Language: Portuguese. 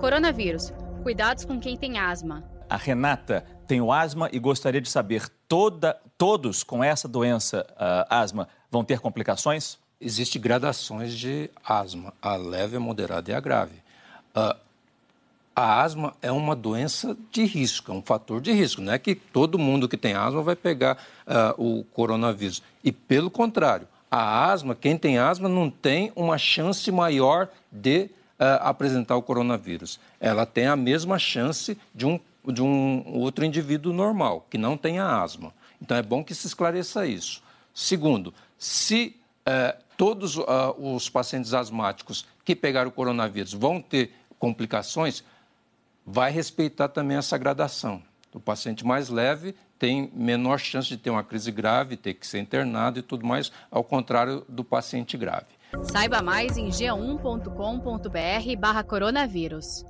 Coronavírus. Cuidados com quem tem asma. A Renata tem asma e gostaria de saber: toda, todos com essa doença, uh, asma, vão ter complicações? Existem gradações de asma, a leve, a moderada e a grave. Uh, a asma é uma doença de risco, é um fator de risco. Não é que todo mundo que tem asma vai pegar uh, o coronavírus. E pelo contrário, a asma, quem tem asma não tem uma chance maior de apresentar o coronavírus. Ela tem a mesma chance de um, de um outro indivíduo normal, que não tenha asma. Então é bom que se esclareça isso. Segundo, se uh, todos uh, os pacientes asmáticos que pegaram o coronavírus vão ter complicações, vai respeitar também essa gradação. O paciente mais leve tem menor chance de ter uma crise grave, ter que ser internado e tudo mais, ao contrário do paciente grave. Saiba mais em g1.com.br barra coronavírus.